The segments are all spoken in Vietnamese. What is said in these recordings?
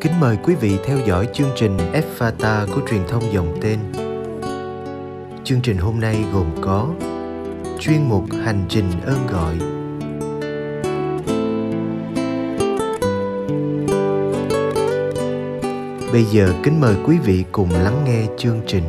Kính mời quý vị theo dõi chương trình Fata của truyền thông dòng tên. Chương trình hôm nay gồm có chuyên mục Hành trình ơn gọi. Bây giờ kính mời quý vị cùng lắng nghe chương trình.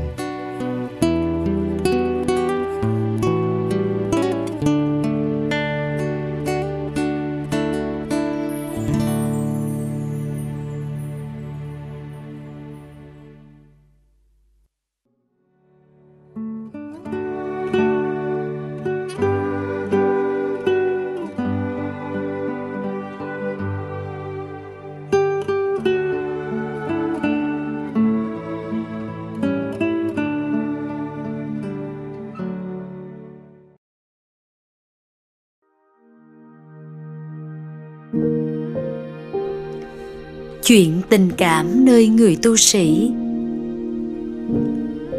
Chuyện tình cảm nơi người tu sĩ.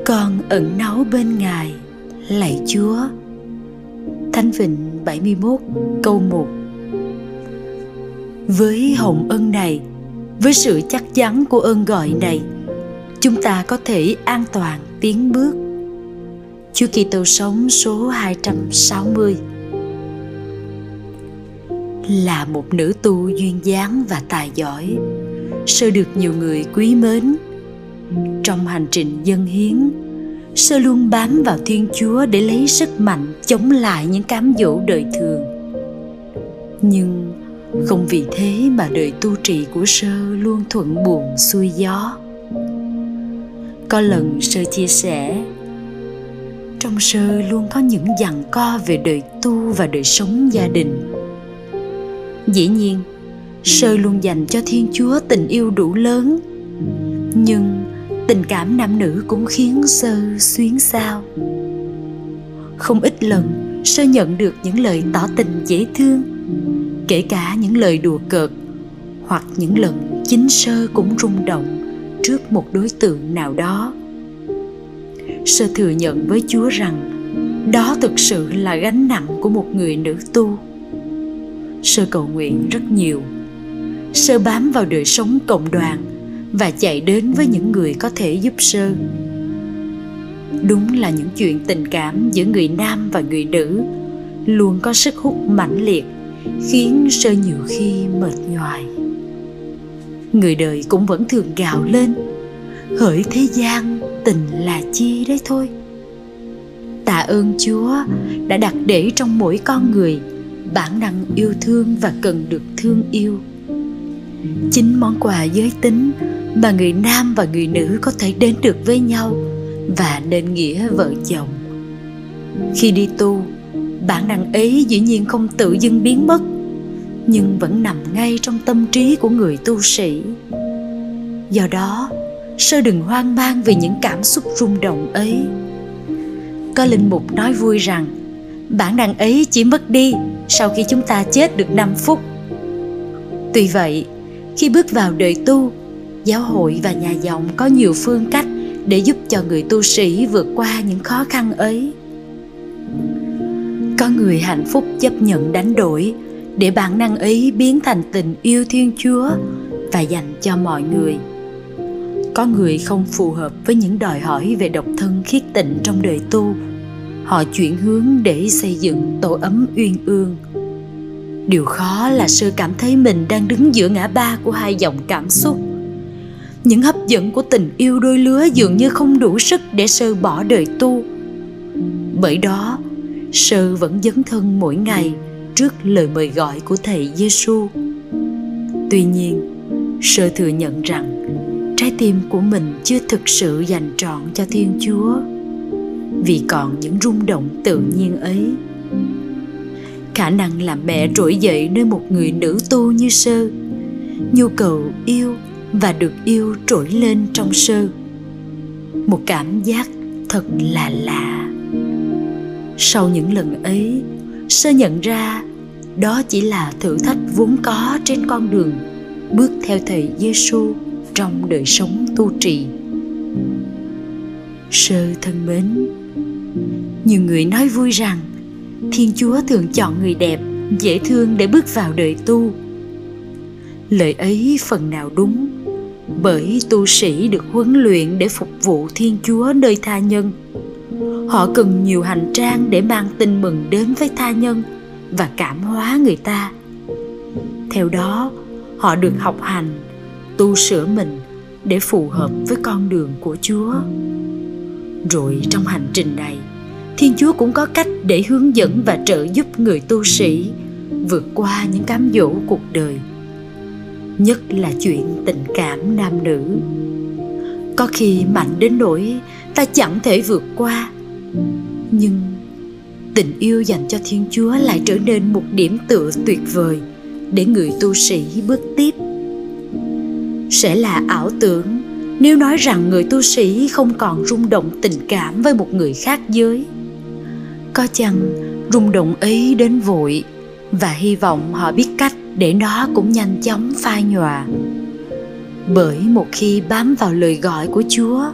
Con ẩn náu bên ngài, lạy chúa. Thánh vịnh 71 câu 1 với hồng ân này, với sự chắc chắn của ơn gọi này, chúng ta có thể an toàn tiến bước. Chúa Kitô sống số 260 là một nữ tu duyên dáng và tài giỏi sơ được nhiều người quý mến. Trong hành trình dân hiến, sơ luôn bám vào thiên chúa để lấy sức mạnh chống lại những cám dỗ đời thường. Nhưng không vì thế mà đời tu trì của sơ luôn thuận buồm xuôi gió. Có lần sơ chia sẻ, trong sơ luôn có những dằn co về đời tu và đời sống gia đình. Dĩ nhiên sơ luôn dành cho thiên chúa tình yêu đủ lớn. Nhưng tình cảm nam nữ cũng khiến sơ xuyến sao không ít lần sơ nhận được những lời tỏ tình dễ thương, kể cả những lời đùa cợt, hoặc những lần chính sơ cũng rung động trước một đối tượng nào đó. Sơ thừa nhận với chúa rằng đó thực sự là gánh nặng của một người nữ tu. Sơ cầu nguyện rất nhiều sơ bám vào đời sống cộng đoàn và chạy đến với những người có thể giúp sơ. Đúng là những chuyện tình cảm giữa người nam và người nữ luôn có sức hút mãnh liệt, khiến sơ nhiều khi mệt nhoài. Người đời cũng vẫn thường gào lên, hỡi thế gian, tình là chi đấy thôi. Tạ ơn chúa đã đặt để trong mỗi con người bản năng yêu thương và cần được thương yêu chính món quà giới tính mà người nam và người nữ có thể đến được với nhau và nên nghĩa vợ chồng. Khi đi tu, bản năng ấy dĩ nhiên không tự dưng biến mất, nhưng vẫn nằm ngay trong tâm trí của người tu sĩ. Do đó, sơ đừng hoang mang vì những cảm xúc rung động ấy. Có linh mục nói vui rằng, bản năng ấy chỉ mất đi sau khi chúng ta chết được 5 phút. Tuy vậy khi bước vào đời tu, giáo hội và nhà dòng có nhiều phương cách để giúp cho người tu sĩ vượt qua những khó khăn ấy. Có người hạnh phúc chấp nhận đánh đổi để bản năng ấy biến thành tình yêu thiên chúa và dành cho mọi người. Có người không phù hợp với những đòi hỏi về độc thân khiết tịnh trong đời tu, họ chuyển hướng để xây dựng tổ ấm uyên ương điều khó là sư cảm thấy mình đang đứng giữa ngã ba của hai dòng cảm xúc. Những hấp dẫn của tình yêu đôi lứa dường như không đủ sức để sư bỏ đời tu. Bởi đó, sư vẫn dấn thân mỗi ngày trước lời mời gọi của thầy giêsu tuy nhiên, sư thừa nhận rằng trái tim của mình chưa thực sự dành trọn cho thiên chúa. Vì còn những rung động tự nhiên ấy khả năng làm mẹ trỗi dậy nơi một người nữ tu như sơ. Nhu cầu yêu và được yêu trỗi lên trong sơ. Một cảm giác thật là lạ. Sau những lần ấy sơ nhận ra đó chỉ là thử thách vốn có trên con đường bước theo thầy Giêsu trong đời sống tu trì. Sơ thân mến, nhiều người nói vui rằng thiên chúa thường chọn người đẹp, dễ thương để bước vào đời tu. Lời ấy phần nào đúng, bởi tu sĩ được huấn luyện để phục vụ thiên chúa nơi tha nhân. Họ cần nhiều hành trang để mang tin mừng đến với tha nhân và cảm hóa người ta. Theo đó, họ được học hành, tu sửa mình để phù hợp với con đường của chúa. Rồi trong hành trình này thiên chúa cũng có cách để hướng dẫn và trợ giúp người tu sĩ vượt qua những cám dỗ cuộc đời, nhất là chuyện tình cảm nam nữ. Có khi mạnh đến nỗi ta chẳng thể vượt qua, nhưng tình yêu dành cho thiên chúa lại trở nên một điểm tựa tuyệt vời để người tu sĩ bước tiếp. Sẽ là ảo tưởng nếu nói rằng người tu sĩ không còn rung động tình cảm với một người khác giới có chăng rung động ấy đến vội và hy vọng họ biết cách để nó cũng nhanh chóng phai nhòa? Bởi một khi bám vào lời gọi của chúa,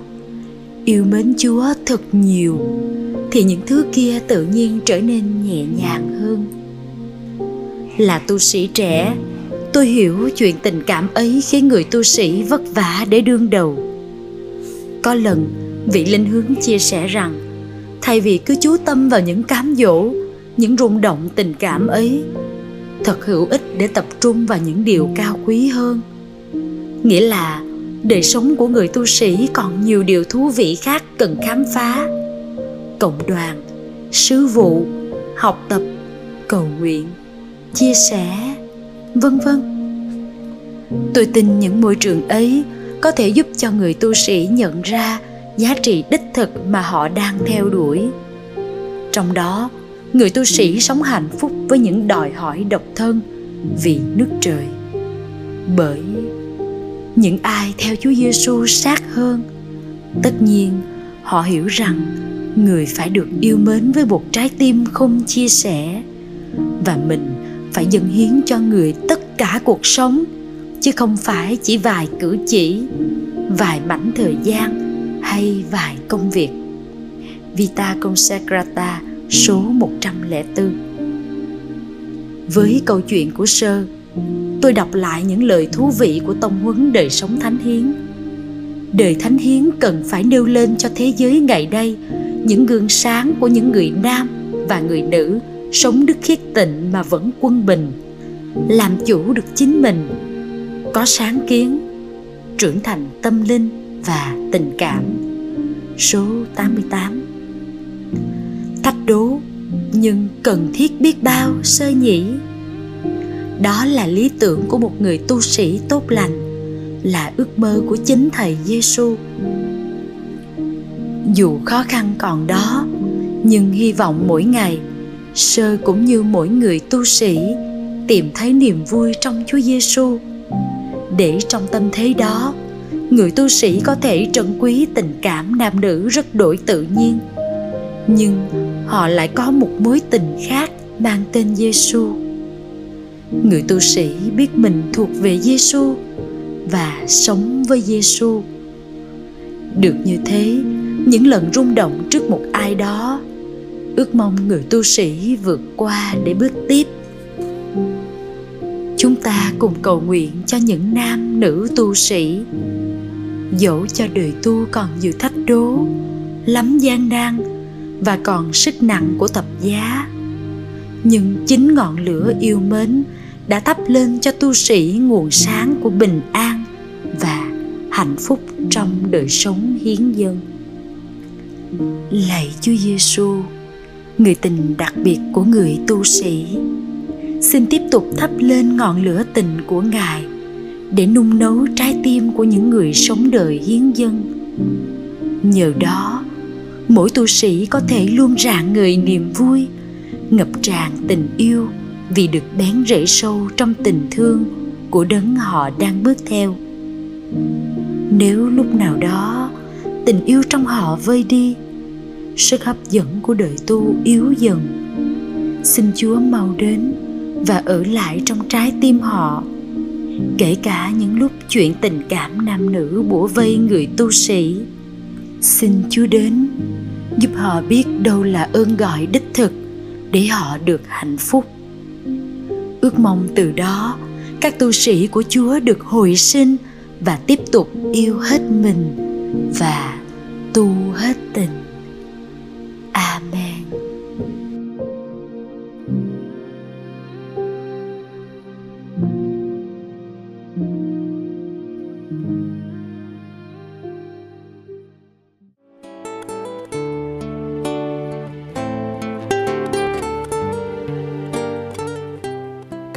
yêu mến chúa thật nhiều, thì những thứ kia tự nhiên trở nên nhẹ nhàng hơn. Là tu sĩ trẻ, tôi hiểu chuyện tình cảm ấy khiến người tu sĩ vất vả để đương đầu. Có lần vị linh hướng chia sẻ rằng thay vì cứ chú tâm vào những cám dỗ, những rung động tình cảm ấy, thật hữu ích để tập trung vào những điều cao quý hơn. Nghĩa là đời sống của người tu sĩ còn nhiều điều thú vị khác cần khám phá. Cộng đoàn, sứ vụ, học tập, cầu nguyện, chia sẻ, vân vân. Tôi tin những môi trường ấy có thể giúp cho người tu sĩ nhận ra giá trị đích thực mà họ đang theo đuổi. Trong đó, người tu sĩ sống hạnh phúc với những đòi hỏi độc thân vì nước trời. Bởi những ai theo Chúa Giêsu sát hơn, tất nhiên họ hiểu rằng người phải được yêu mến với một trái tim không chia sẻ và mình phải dâng hiến cho người tất cả cuộc sống, chứ không phải chỉ vài cử chỉ, vài mảnh thời gian hay vài công việc. Vita Consecrata số 104 Với câu chuyện của Sơ, tôi đọc lại những lời thú vị của tông huấn đời sống thánh hiến. Đời thánh hiến cần phải nêu lên cho thế giới ngày đây những gương sáng của những người nam và người nữ sống đức khiết tịnh mà vẫn quân bình, làm chủ được chính mình, có sáng kiến, trưởng thành tâm linh và tình cảm. Số 88 Thách đố nhưng cần thiết biết bao sơ nhỉ đó là lý tưởng của một người tu sĩ tốt lành là ước mơ của chính thầy Giêsu. Dù khó khăn còn đó, nhưng hy vọng mỗi ngày sơ cũng như mỗi người tu sĩ tìm thấy niềm vui trong Chúa Giêsu. Để trong tâm thế đó, người tu sĩ có thể trân quý tình cảm nam nữ rất đổi tự nhiên. Nhưng họ lại có một mối tình khác mang tên Giêsu. Người tu sĩ biết mình thuộc về Giêsu và sống với Giêsu. Được như thế, những lần rung động trước một ai đó, ước mong người tu sĩ vượt qua để bước tiếp. Chúng ta cùng cầu nguyện cho những nam nữ tu sĩ dẫu cho đời tu còn nhiều thách đố lắm gian nan và còn sức nặng của tập giá nhưng chính ngọn lửa yêu mến đã thắp lên cho tu sĩ nguồn sáng của bình an và hạnh phúc trong đời sống hiến dân. Lạy Chúa Giêsu, người tình đặc biệt của người tu sĩ, xin tiếp tục thắp lên ngọn lửa tình của Ngài để nung nấu trái tim của những người sống đời hiến dân. Nhờ đó, mỗi tu sĩ có thể luôn rạng người niềm vui ngập tràn tình yêu vì được bén rễ sâu trong tình thương của đấng họ đang bước theo. Nếu lúc nào đó tình yêu trong họ vơi đi sức hấp dẫn của đời tu yếu dần. Xin chúa mau đến và ở lại trong trái tim họ kể cả những lúc chuyện tình cảm nam nữ bủa vây người tu sĩ, xin chúa đến, giúp họ biết đâu là ơn gọi đích thực để họ được hạnh phúc. Ước mong từ đó, các tu sĩ của chúa được hồi sinh và tiếp tục yêu hết mình và tu hết tình.